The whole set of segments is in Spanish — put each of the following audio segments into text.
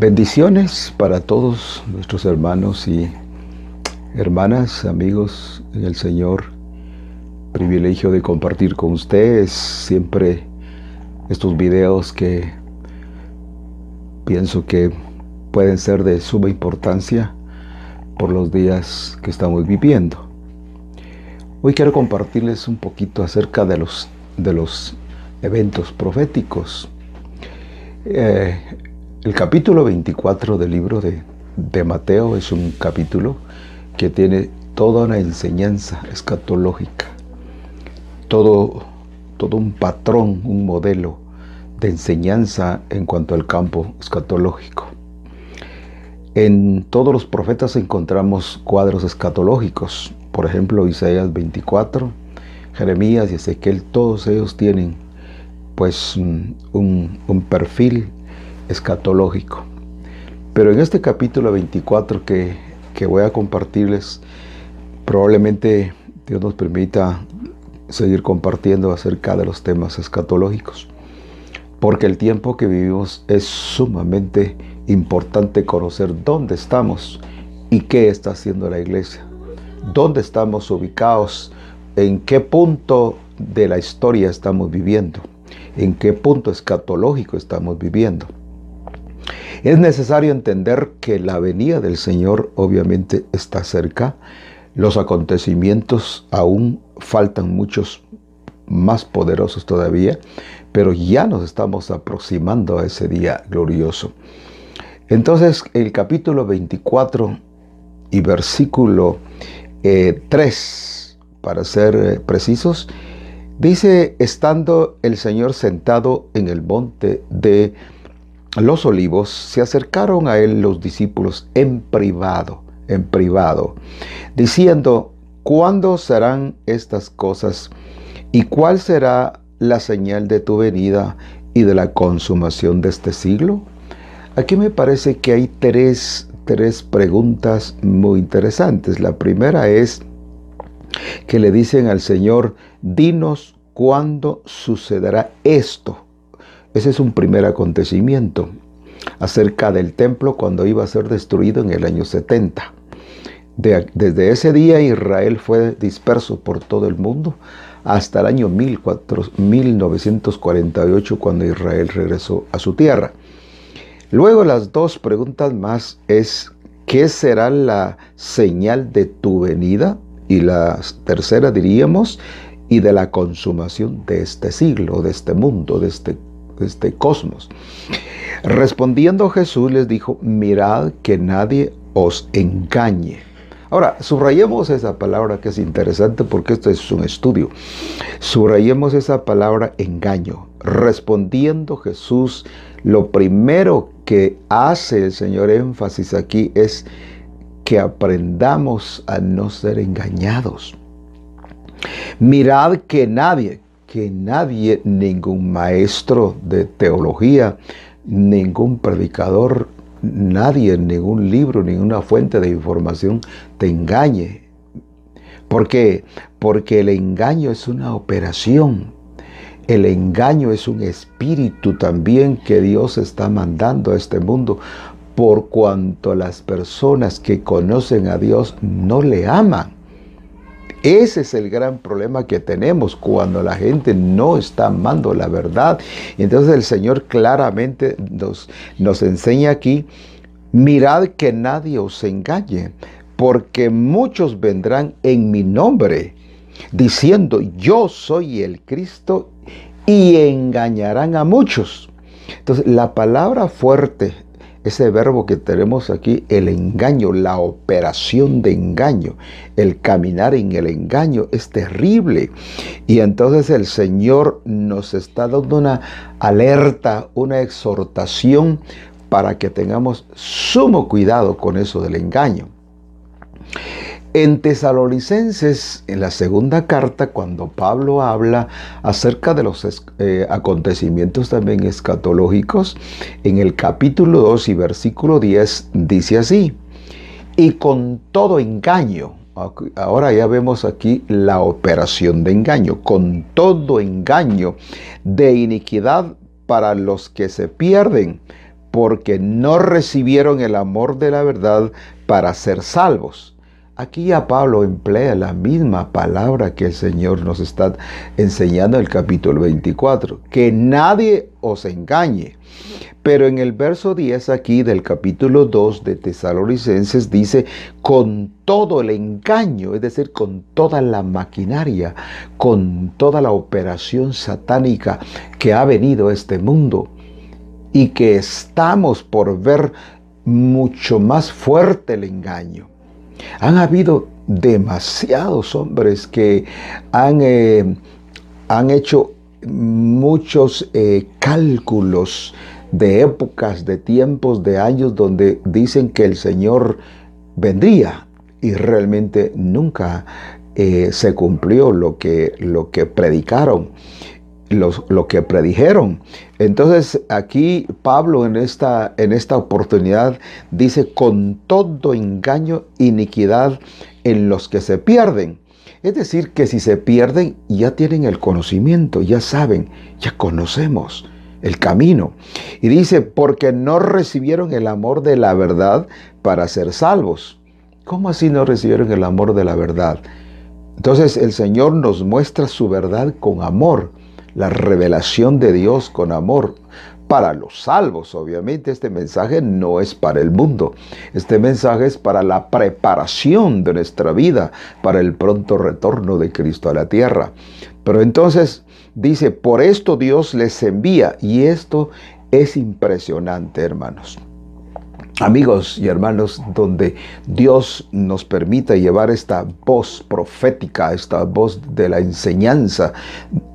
Bendiciones para todos nuestros hermanos y hermanas, amigos en el Señor. Privilegio de compartir con ustedes siempre estos videos que pienso que pueden ser de suma importancia por los días que estamos viviendo. Hoy quiero compartirles un poquito acerca de los, de los eventos proféticos. Eh, el capítulo 24 del libro de, Mateo es un capítulo que tiene toda una enseñanza escatológica, todo, todo un patrón, un modelo de enseñanza en cuanto al campo escatológico. En todos los profetas encontramos cuadros escatológicos, por ejemplo Isaías 24, Jeremías y Ezequiel, todos ellos tienen pues un, un perfil escatológico. Pero en este capítulo 24 que, que voy a compartirles, probablemente Dios nos permita seguir compartiendo acerca de los temas escatológicos. Porque el tiempo que vivimos es sumamente importante conocer dónde estamos y qué está haciendo la iglesia. Dónde estamos ubicados, en qué punto de la historia estamos viviendo, en qué punto escatológico estamos viviendo. Es necesario entender que la venida del Señor obviamente está cerca. Los acontecimientos aún faltan muchos más poderosos todavía, pero ya nos estamos aproximando a ese día glorioso. Entonces el capítulo 24 y versículo 3, eh, para ser eh, precisos, dice, estando el Señor sentado en el monte de los olivos, se acercaron a él los discípulos en privado, en privado, diciendo, ¿cuándo serán estas cosas? ¿Y cuál será la señal de tu venida y de la consumación de este siglo? Aquí me parece que hay tres, tres preguntas muy interesantes. La primera es que le dicen al Señor, dinos cuándo sucederá esto. Ese es un primer acontecimiento acerca del templo cuando iba a ser destruido en el año 70. desde ese día Israel fue disperso por todo el mundo hasta el año 1948 cuando Israel regresó a su tierra. Luego las dos preguntas más es, ¿qué será la señal de tu venida? Y la tercera diríamos, y de la consumación de este siglo, de este mundo, de este este cosmos. Respondiendo Jesús les dijo, mirad que nadie os engañe. Ahora, subrayemos esa palabra que es interesante porque esto es un estudio. Subrayemos esa palabra engaño. Respondiendo Jesús, lo primero que hace el Señor énfasis aquí es que aprendamos a no ser engañados. Mirad que nadie, que nadie, ningún maestro de teología, ningún predicador, nadie, ningún libro, ninguna fuente de información te engañe. ¿Por qué? Porque el engaño es una operación. El engaño es un espíritu también que Dios está mandando a este mundo por cuanto las personas que conocen a Dios no le aman. Ese es el gran problema que tenemos cuando la gente no está amando la verdad. Entonces el Señor claramente nos, nos enseña aquí, mirad que nadie os engañe, porque muchos vendrán en mi nombre, diciendo, yo soy el Cristo, y engañarán a muchos. Entonces la palabra fuerte ese verbo que tenemos aquí, el engaño, la operación de engaño, el caminar en el engaño es terrible. Y entonces el Señor nos está dando una alerta, una exhortación para que tengamos sumo cuidado con eso del engaño. En Tesalonicenses, en la segunda carta, cuando Pablo habla acerca de los eh, acontecimientos también escatológicos, en el capítulo 2 y versículo 10 dice así, y con todo engaño, ahora ya vemos aquí la operación de engaño, con todo engaño de iniquidad para los que se pierden porque no recibieron el amor de la verdad para ser salvos. Aquí ya Pablo emplea la misma palabra que el Señor nos está enseñando en el capítulo 24, que nadie os engañe. Pero en el verso 10 aquí del capítulo 2 de Tesalonicenses dice, con todo el engaño, es decir, con toda la maquinaria, con toda la operación satánica que ha venido a este mundo y que estamos por ver mucho más fuerte el engaño. Han habido demasiados hombres que han, eh, han hecho muchos eh, cálculos de épocas, de tiempos, de años donde dicen que el Señor vendría y realmente nunca eh, se cumplió lo que, lo que predicaron lo que predijeron. Entonces aquí Pablo en esta, en esta oportunidad dice, con todo engaño, iniquidad en los que se pierden. Es decir, que si se pierden ya tienen el conocimiento, ya saben, ya conocemos el camino. Y dice, porque no recibieron el amor de la verdad para ser salvos. ¿Cómo así no recibieron el amor de la verdad? Entonces el Señor nos muestra su verdad con amor la revelación de Dios con amor para los salvos. Obviamente este mensaje no es para el mundo. Este mensaje es para la preparación de nuestra vida, para el pronto retorno de Cristo a la tierra. Pero entonces dice, por esto Dios les envía. Y esto es impresionante, hermanos amigos y hermanos, donde Dios nos permita llevar esta voz profética, esta voz de la enseñanza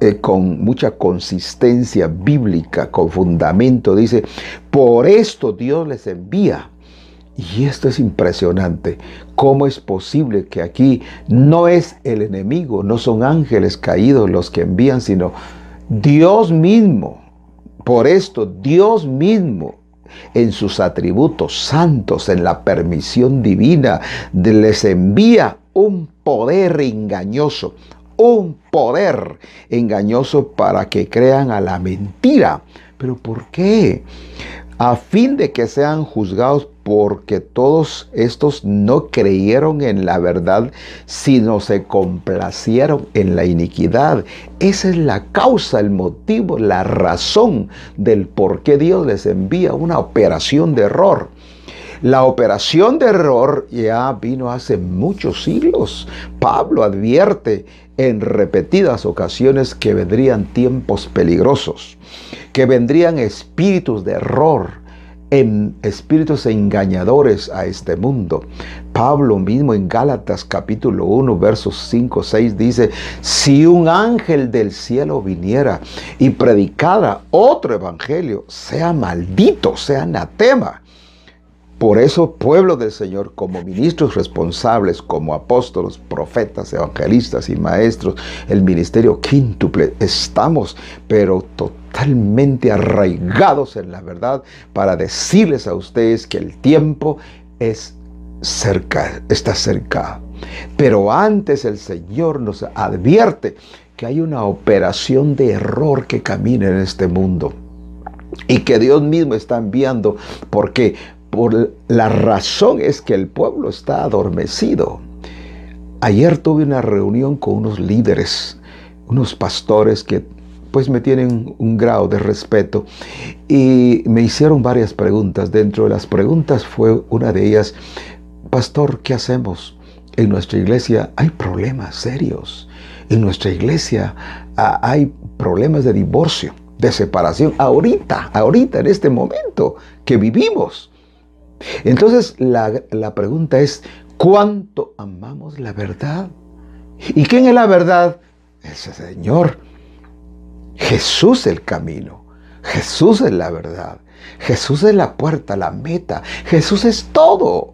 eh, con mucha consistencia bíblica, con fundamento. Dice, por esto Dios les envía. Y esto es impresionante. ¿Cómo es posible que aquí no es el enemigo, no son ángeles caídos los que envían, sino Dios mismo? Por esto Dios mismo en sus atributos santos, en la permisión divina, les envía un poder engañoso, un poder engañoso para que crean a la mentira. ¿Pero por qué? A fin de que sean juzgados porque todos estos no creyeron en la verdad, sino se complacieron en la iniquidad. Esa es la causa, el motivo, la razón del por qué Dios les envía una operación de error. La operación de error ya vino hace muchos siglos. Pablo advierte en repetidas ocasiones que vendrían tiempos peligrosos, que vendrían espíritus de error, en espíritus engañadores a este mundo. Pablo mismo en Gálatas capítulo 1 versos 5, 6 dice, si un ángel del cielo viniera y predicara otro evangelio, sea maldito, sea anatema. Por eso, pueblo del Señor, como ministros responsables, como apóstolos, profetas, evangelistas y maestros, el ministerio quíntuple, estamos, pero totalmente arraigados en la verdad para decirles a ustedes que el tiempo es cerca, está cerca. Pero antes el Señor nos advierte que hay una operación de error que camina en este mundo y que Dios mismo está enviando. ¿Por qué? Por la razón es que el pueblo está adormecido. Ayer tuve una reunión con unos líderes, unos pastores que pues me tienen un grado de respeto y me hicieron varias preguntas. Dentro de las preguntas fue una de ellas, pastor, ¿qué hacemos? En nuestra iglesia hay problemas serios. En nuestra iglesia ah, hay problemas de divorcio, de separación, ahorita, ahorita, en este momento que vivimos. Entonces la, pregunta es, ¿cuánto amamos la verdad? ¿Y quién es la verdad? Ese Señor. Jesús el camino. Jesús es la verdad. Jesús es la puerta, la meta. Jesús es todo.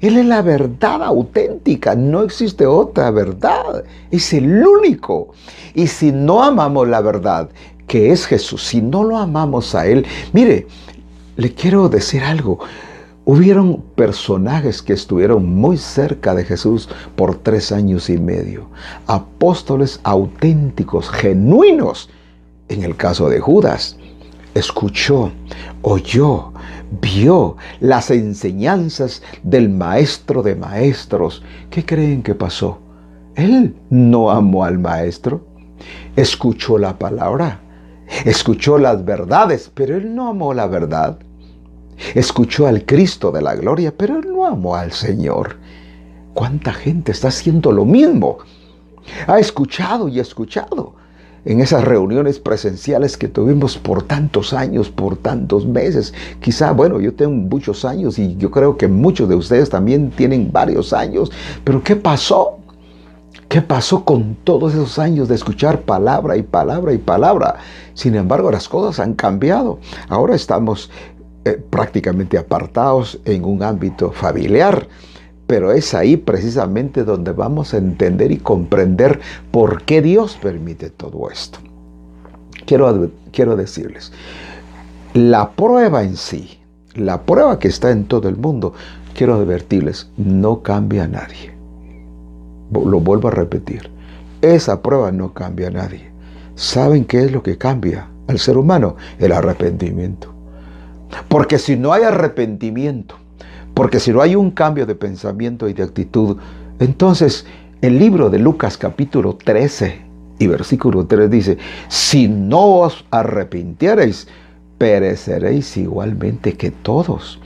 Él es la verdad auténtica. No existe otra verdad. Es el único. Y si no amamos la verdad, que es Jesús, si no lo amamos a Él, mire, le quiero decir algo. Hubieron personajes que estuvieron muy cerca de Jesús por tres años y medio. Apóstoles auténticos, genuinos. En el caso de Judas, escuchó, oyó, vio las enseñanzas del maestro de maestros. ¿Qué creen que pasó? Él no amó al maestro, escuchó la palabra, escuchó las verdades, pero él no amó la verdad. Escuchó al Cristo de la gloria, pero no amó al Señor. ¿Cuánta gente está haciendo lo mismo? Ha escuchado y escuchado en esas reuniones presenciales que tuvimos por tantos años, por tantos meses. Quizá, bueno, yo tengo muchos años y yo creo que muchos de ustedes también tienen varios años, pero ¿qué pasó? ¿Qué pasó con todos esos años de escuchar palabra y palabra y palabra? Sin embargo, las cosas han cambiado. Ahora estamos eh, prácticamente apartados en un ámbito familiar pero es ahí precisamente donde vamos a entender y comprender por qué Dios permite todo esto. Quiero, quiero decirles, la prueba en sí, la prueba que está en todo el mundo, quiero advertirles, no cambia a nadie. Lo vuelvo a repetir, esa prueba no cambia a nadie. ¿Saben qué es lo que cambia al ser humano? El arrepentimiento. Porque si no hay arrepentimiento, porque si no hay un cambio de pensamiento y de actitud, entonces el libro de Lucas capítulo 13 y versículo 3 dice, si no os arrepintiereis, pereceréis igualmente que todos.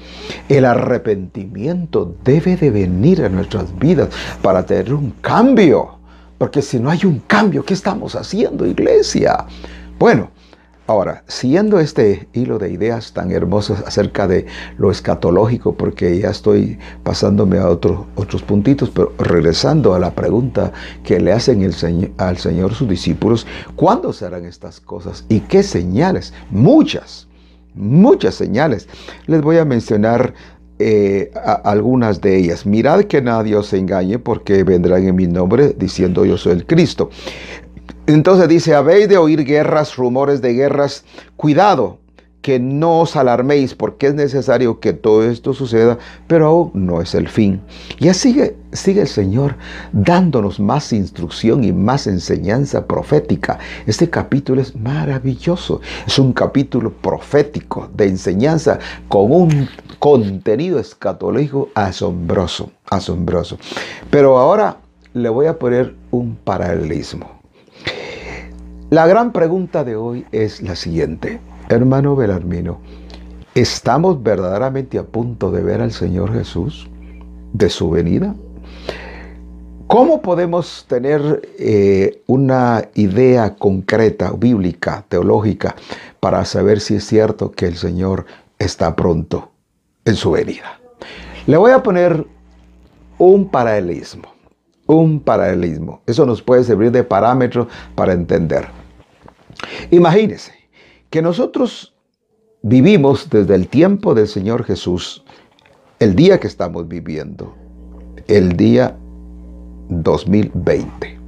El arrepentimiento debe de venir a nuestras vidas para tener un cambio. Porque si no hay un cambio, ¿qué estamos haciendo, iglesia? Bueno, Ahora, siguiendo este hilo de ideas tan hermosos acerca de lo escatológico, porque ya estoy pasándome a otros puntitos, pero regresando a la pregunta que le hacen al Señor sus discípulos, ¿cuándo serán estas cosas? ¿Y qué señales? Muchas, muchas señales. Les voy a mencionar eh, algunas de ellas. Mirad que nadie os engañe porque vendrán en mi nombre diciendo yo soy el Cristo. Entonces dice, habéis de oír guerras, rumores de guerras. Cuidado, que no os alarméis porque es necesario que todo esto suceda, pero aún no es el fin. Ya sigue, sigue el Señor dándonos más instrucción y más enseñanza profética. Este capítulo es maravilloso. Es un capítulo profético de enseñanza con un contenido escatológico asombroso, asombroso. Pero ahora le voy a poner un paralelismo. La gran pregunta de hoy es la siguiente. Hermano Belarmino, ¿estamos verdaderamente a punto de ver al Señor Jesús de su venida? ¿Cómo podemos tener eh, una idea concreta, bíblica, teológica, para saber si es cierto que el Señor está pronto en su venida? Le voy a poner un paralelismo, un paralelismo. Eso nos puede servir de parámetro para entender. Imagínense que nosotros vivimos desde el tiempo del Señor Jesús, el día que estamos viviendo, el día 2020.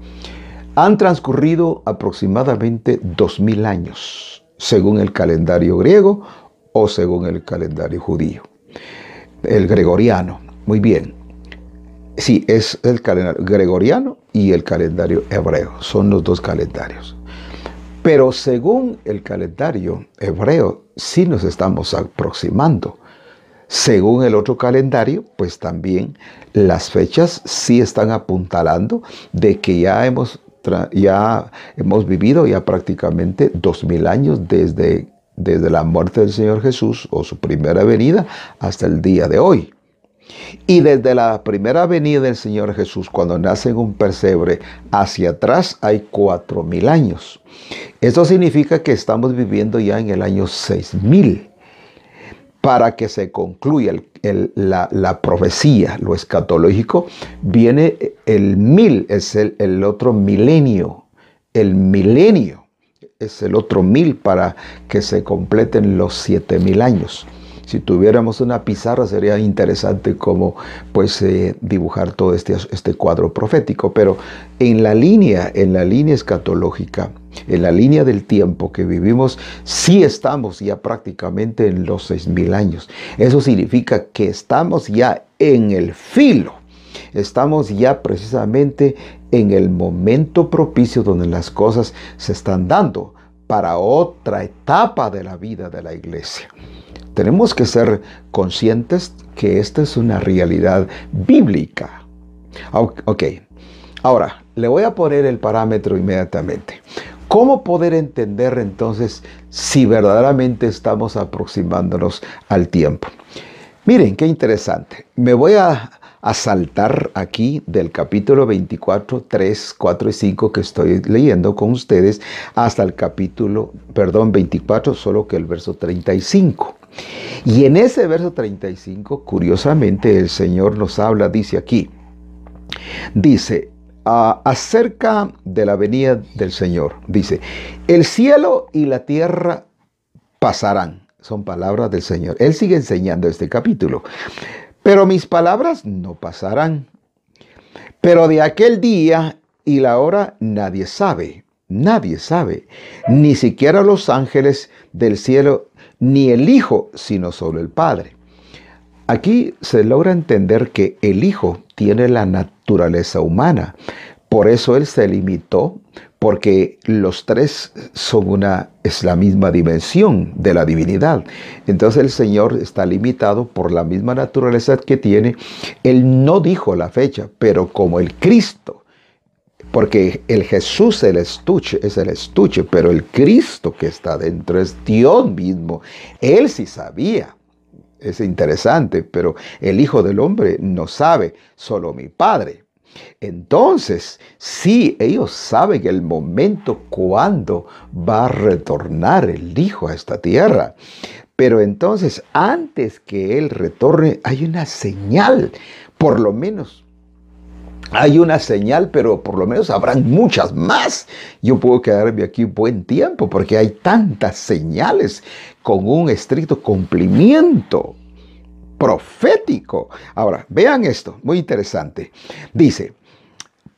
Han transcurrido aproximadamente 2000 años, según el calendario griego o según el calendario judío. El gregoriano, muy bien. Sí, es el calendario gregoriano y el calendario hebreo, son los dos calendarios. Pero según el calendario hebreo, sí nos estamos aproximando. Según el otro calendario, pues también las fechas sí están apuntalando de que ya hemos, ya hemos vivido ya prácticamente dos mil años desde, desde la muerte del Señor Jesús o su primera venida hasta el día de hoy. Y desde la primera venida del Señor Jesús, cuando nace en un persebre, hacia atrás hay cuatro mil años. Esto significa que estamos viviendo ya en el año 6000. Para que se concluya la, profecía, lo escatológico, viene el mil, es el otro milenio. El milenio es el otro mil para que se completen los siete mil años si tuviéramos una pizarra sería interesante como pues eh, dibujar todo este, este cuadro profético, pero en la línea, en la línea escatológica, en la línea del tiempo que vivimos, sí estamos ya prácticamente en los seis mil años. Eso significa que estamos ya en el filo. Estamos ya precisamente en el momento propicio donde las cosas se están dando para otra etapa de la vida de la iglesia. Tenemos que ser conscientes que esta es una realidad bíblica. Ok, ahora le voy a poner el parámetro inmediatamente. ¿Cómo poder entender entonces si verdaderamente estamos aproximándonos al tiempo? Miren, qué interesante. Me voy a, saltar aquí del capítulo 24, 3, 4 y 5 que estoy leyendo con ustedes hasta el capítulo, perdón, 24, solo que el verso 35. Y en ese verso 35, curiosamente, el Señor nos habla, dice aquí, dice, acerca de la venida del Señor. Dice, el cielo y la tierra pasarán. Son palabras del Señor. Él sigue enseñando este capítulo. Pero mis palabras no pasarán. Pero de aquel día y la hora nadie sabe. Nadie sabe. Ni siquiera los ángeles del cielo, ni el Hijo, sino solo el Padre. Aquí se logra entender que el Hijo tiene la naturaleza humana. Por eso Él se limitó, porque los tres son una, es la misma dimensión de la divinidad. Entonces el Señor está limitado por la misma naturaleza que tiene. Él no dijo la fecha, pero como el Cristo, porque el Jesús el estuche, es el estuche, pero el Cristo que está dentro es Dios mismo. Él sí sabía es interesante, pero el Hijo del Hombre no sabe, solo mi Padre. Entonces, sí, ellos saben el momento cuando va a retornar el Hijo a esta tierra. Pero entonces, antes que Él retorne, hay una señal, por lo menos hay una señal, pero por lo menos habrán muchas más. Yo puedo quedarme aquí buen tiempo porque hay tantas señales con un estricto cumplimiento profético. Ahora, vean esto, muy interesante. Dice,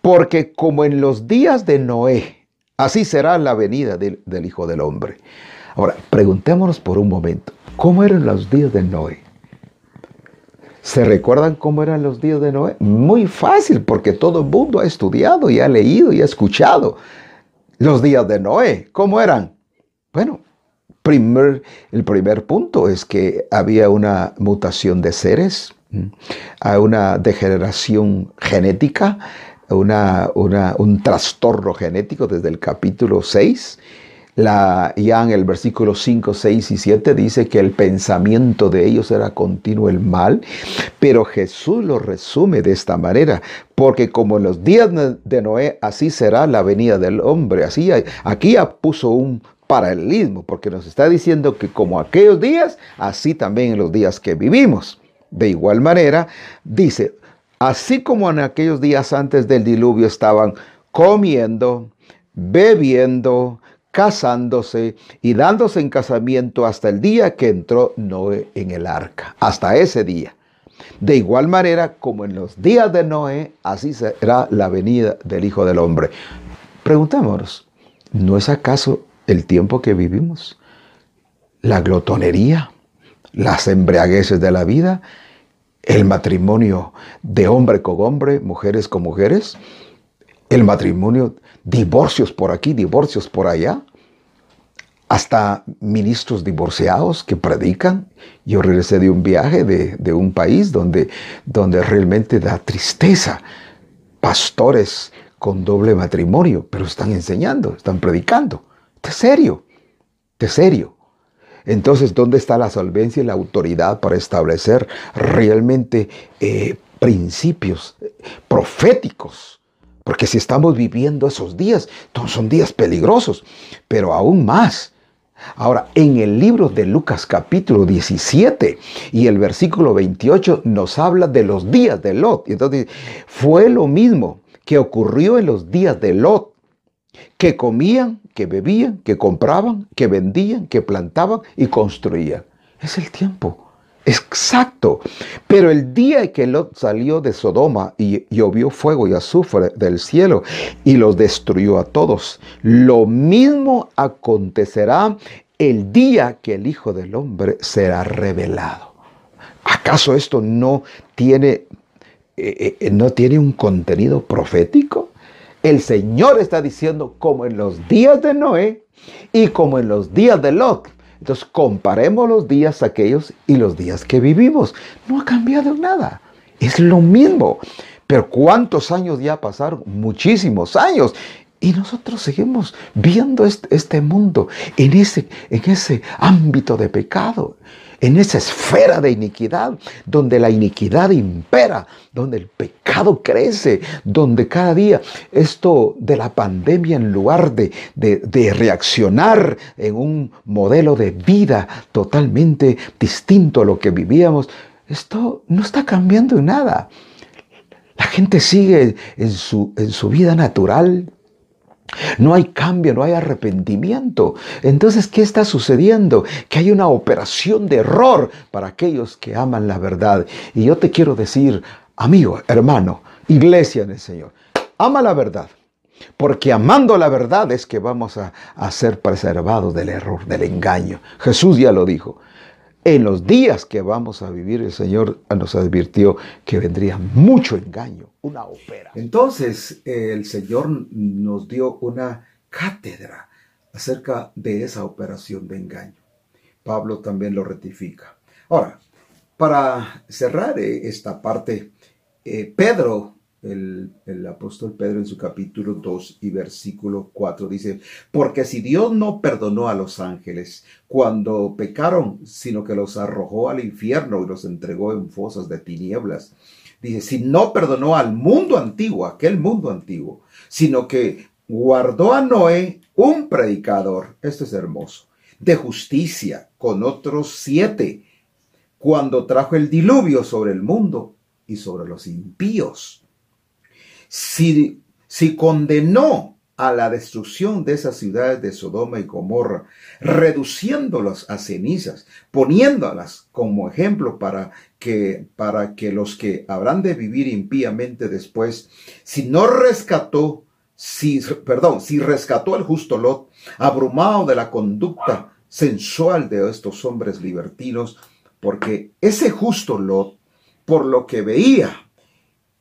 porque como en los días de Noé, así será la venida del, del Hijo del Hombre. Ahora, preguntémonos por un momento, ¿cómo eran los días de Noé? ¿Se recuerdan cómo eran los días de Noé? Muy fácil, porque todo el mundo ha estudiado y ha leído y ha escuchado los días de Noé. ¿Cómo eran? Bueno, primer, el primer punto es que había una mutación de seres, una degeneración genética, una, un trastorno genético desde el capítulo 6 la, ya en el versículo 5, 6 y 7 dice que el pensamiento de ellos era continuo el mal, pero Jesús lo resume de esta manera, porque como en los días de Noé, así será la venida del hombre. Así, aquí ya puso un paralelismo, porque nos está diciendo que como aquellos días, así también en los días que vivimos. De igual manera, dice, así como en aquellos días antes del diluvio estaban comiendo, bebiendo, casándose y dándose en casamiento hasta el día que entró Noé en el arca, hasta ese día. De igual manera como en los días de Noé, así será la venida del Hijo del Hombre. Preguntémonos, ¿no es acaso el tiempo que vivimos? La glotonería, las embriagueces de la vida, el matrimonio de hombre con hombre, mujeres con mujeres, el matrimonio, divorcios por aquí, divorcios por allá, hasta ministros divorciados que predican. Yo regresé de un viaje de, un país donde, donde realmente da tristeza. Pastores con doble matrimonio, pero están enseñando, están predicando. De serio, de serio. Entonces, ¿dónde está la solvencia y la autoridad para establecer realmente eh, principios proféticos? Porque si estamos viviendo esos días, son días peligrosos, pero aún más. Ahora, en el libro de Lucas capítulo 17 y el versículo 28 nos habla de los días de Lot. Y entonces, fue lo mismo que ocurrió en los días de Lot, que comían, que bebían, que compraban, que vendían, que plantaban y construían. Es el tiempo Exacto. Pero el día que Lot salió de Sodoma y llovió fuego y azufre del cielo y los destruyó a todos, lo mismo acontecerá el día que el Hijo del Hombre será revelado. ¿Acaso esto no tiene, eh, eh, no tiene un contenido profético? El Señor está diciendo como en los días de Noé y como en los días de Lot Entonces comparemos los días aquellos y los días que vivimos. No ha cambiado nada. Es lo mismo. Pero ¿cuántos años ya pasaron? Muchísimos años. Y nosotros seguimos viendo este, mundo en ese, en ese ámbito de pecado, en esa esfera de iniquidad, donde la iniquidad impera, donde el pecado crece, donde cada día esto de la pandemia, en lugar de, de reaccionar en un modelo de vida totalmente distinto a lo que vivíamos, esto no está cambiando en nada. La gente sigue en su, en su vida natural, no hay cambio, no hay arrepentimiento. Entonces, ¿qué está sucediendo? Que hay una operación de error para aquellos que aman la verdad. Y yo te quiero decir, amigo, hermano, iglesia en el Señor, ama la verdad. Porque amando la verdad es que vamos a, a ser preservados del error, del engaño. Jesús ya lo dijo en los días que vamos a vivir, el Señor nos advirtió que vendría mucho engaño, una ópera. Entonces, el Señor nos dio una cátedra acerca de esa operación de engaño. Pablo también lo rectifica. Ahora, para cerrar eh, esta parte, eh, Pedro el, apóstol Pedro en su capítulo 2 y versículo 4 dice, porque si Dios no perdonó a los ángeles cuando pecaron, sino que los arrojó al infierno y los entregó en fosas de tinieblas, dice, si no perdonó al mundo antiguo, aquel mundo antiguo, sino que guardó a Noé, un predicador, esto es hermoso, de justicia con otros siete, cuando trajo el diluvio sobre el mundo y sobre los impíos si, condenó a la destrucción de esas ciudades de Sodoma y Gomorra, reduciéndolas a cenizas, poniéndolas como ejemplo para que, para que los que habrán de vivir impíamente después, si no rescató, si, perdón, si rescató al justo Lot, abrumado de la conducta sensual de estos hombres libertinos, porque ese justo Lot, por lo que veía,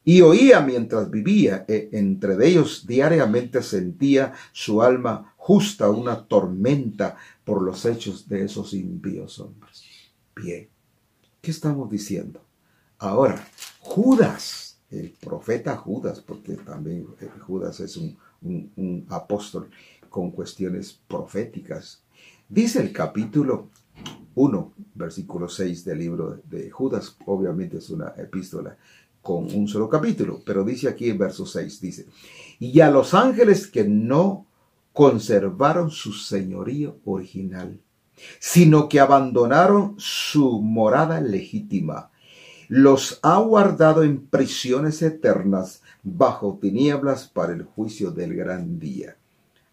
y oía mientras vivía. E entre ellos diariamente sentía su alma justa una tormenta por los hechos de esos impíos hombres. Bien, ¿qué estamos diciendo? Ahora, Judas, el profeta Judas, porque también eh, Judas es un, un apóstol con cuestiones proféticas, dice el capítulo 1, versículo 6 del libro de Judas, obviamente es una epístola con un solo capítulo, pero dice aquí en verso 6, dice, y a los ángeles que no conservaron su señorío original, sino que abandonaron su morada legítima, los ha guardado en prisiones eternas bajo tinieblas para el juicio del gran día.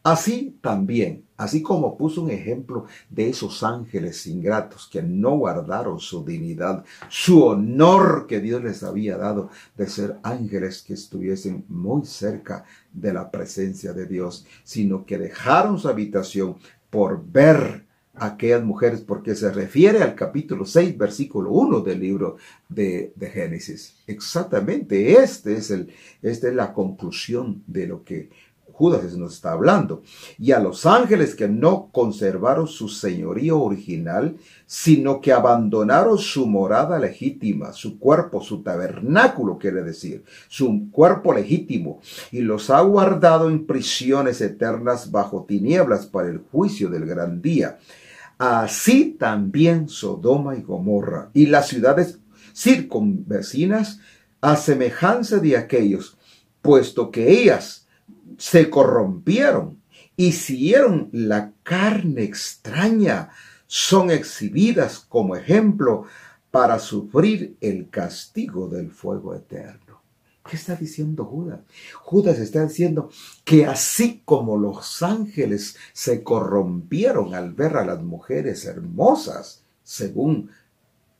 Así también, así como puso un ejemplo de esos ángeles ingratos que no guardaron su dignidad, su honor que Dios les había dado de ser ángeles que estuviesen muy cerca de la presencia de Dios, sino que dejaron su habitación por ver a aquellas mujeres, porque se refiere al capítulo 6, versículo 1 del libro de, de Génesis. Exactamente, este es el, esta es la conclusión de lo que Judas nos está hablando. Y a los ángeles que no conservaron su señorío original, sino que abandonaron su morada legítima, su cuerpo, su tabernáculo, quiere decir, su cuerpo legítimo, y los ha guardado en prisiones eternas bajo tinieblas para el juicio del gran día. Así también Sodoma y Gomorra y las ciudades circunvecinas a semejanza de aquellos, puesto que ellas se corrompieron y siguieron la carne extraña, son exhibidas como ejemplo para sufrir el castigo del fuego eterno. ¿Qué está diciendo Judas? Judas está diciendo que así como los ángeles se corrompieron al ver a las mujeres hermosas, según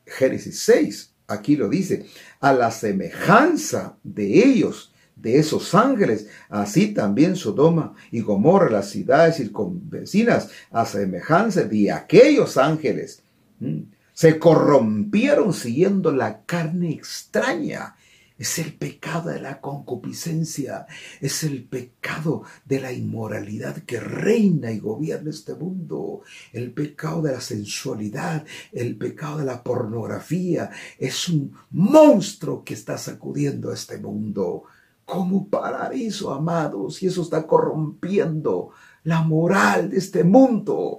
Génesis 6, aquí lo dice, a la semejanza de ellos, de esos ángeles, así también Sodoma y Gomorra, las ciudades circunvecinas, a semejanza de aquellos ángeles, se corrompieron siguiendo la carne extraña. es el pecado de la concupiscencia, es el pecado de la inmoralidad que reina y gobierna este mundo, el pecado de la sensualidad, el pecado de la pornografía, es un monstruo que está sacudiendo este mundo. ¿Cómo parar eso, amados? Y eso está corrompiendo la moral de este mundo.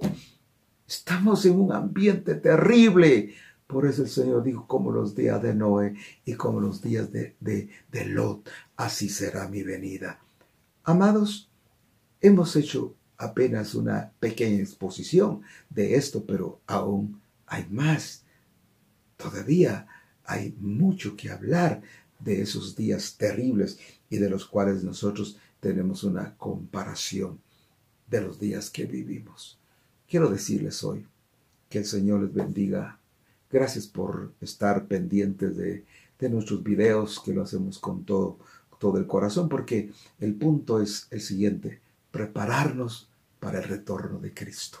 Estamos en un ambiente terrible por eso el Señor dijo, como los días de Noé y como los días de, de, Lot, así será mi venida. Amados, hemos hecho apenas una pequeña exposición de esto, pero aún hay más. Todavía hay mucho que hablar de esos días terribles y de los cuales nosotros tenemos una comparación de los días que vivimos. Quiero decirles hoy que el Señor les bendiga Gracias por estar pendientes de, nuestros videos, que lo hacemos con todo, todo el corazón, porque el punto es el siguiente, prepararnos para el retorno de Cristo.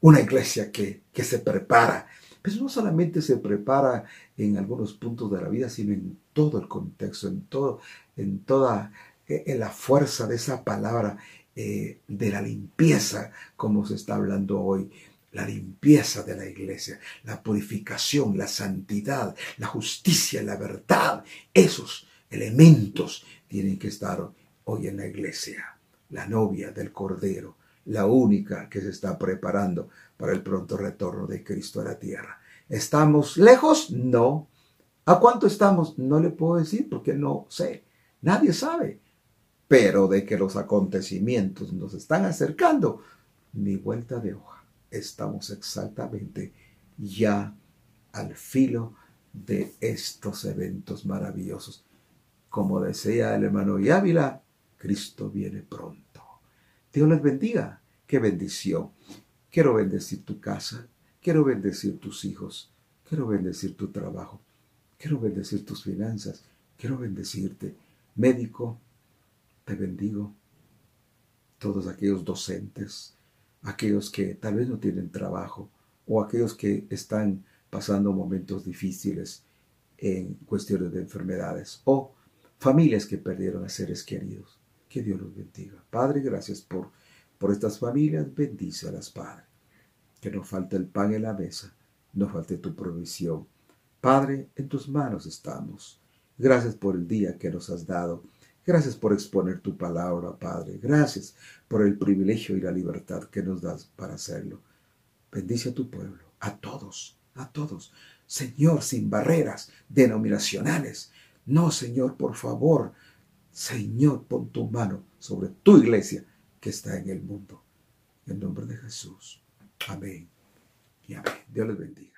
Una iglesia que, que se prepara, pero no solamente se prepara en algunos puntos de la vida, sino en todo el contexto, en, todo, en toda eh, en la fuerza de esa palabra eh, de la limpieza, como se está hablando hoy, la limpieza de la iglesia, la purificación, la santidad, la justicia, la verdad. Esos elementos tienen que estar hoy en la iglesia. La novia del Cordero, la única que se está preparando para el pronto retorno de Cristo a la tierra. ¿Estamos lejos? No. ¿A cuánto estamos? No le puedo decir porque no sé. Nadie sabe. Pero de que los acontecimientos nos están acercando, ni vuelta de hoja estamos exactamente ya al filo de estos eventos maravillosos. Como decía el hermano Yávila, Cristo viene pronto. Dios les bendiga. Qué bendición. Quiero bendecir tu casa. Quiero bendecir tus hijos. Quiero bendecir tu trabajo. Quiero bendecir tus finanzas. Quiero bendecirte. Médico, te bendigo. Todos aquellos docentes, aquellos que tal vez no tienen trabajo o aquellos que están pasando momentos difíciles en cuestiones de enfermedades o familias que perdieron a seres queridos. Que Dios los bendiga. Padre, gracias por, por estas familias. Bendice a las padres. Que no falte el pan en la mesa, no falte tu provisión. Padre, en tus manos estamos. Gracias por el día que nos has dado. Gracias por exponer tu palabra, Padre. Gracias por el privilegio y la libertad que nos das para hacerlo. Bendice a tu pueblo, a todos, a todos. Señor, sin barreras denominacionales. No, Señor, por favor. Señor, pon tu mano sobre tu iglesia que está en el mundo. En nombre de Jesús. Amén. Y amén. Dios les bendiga.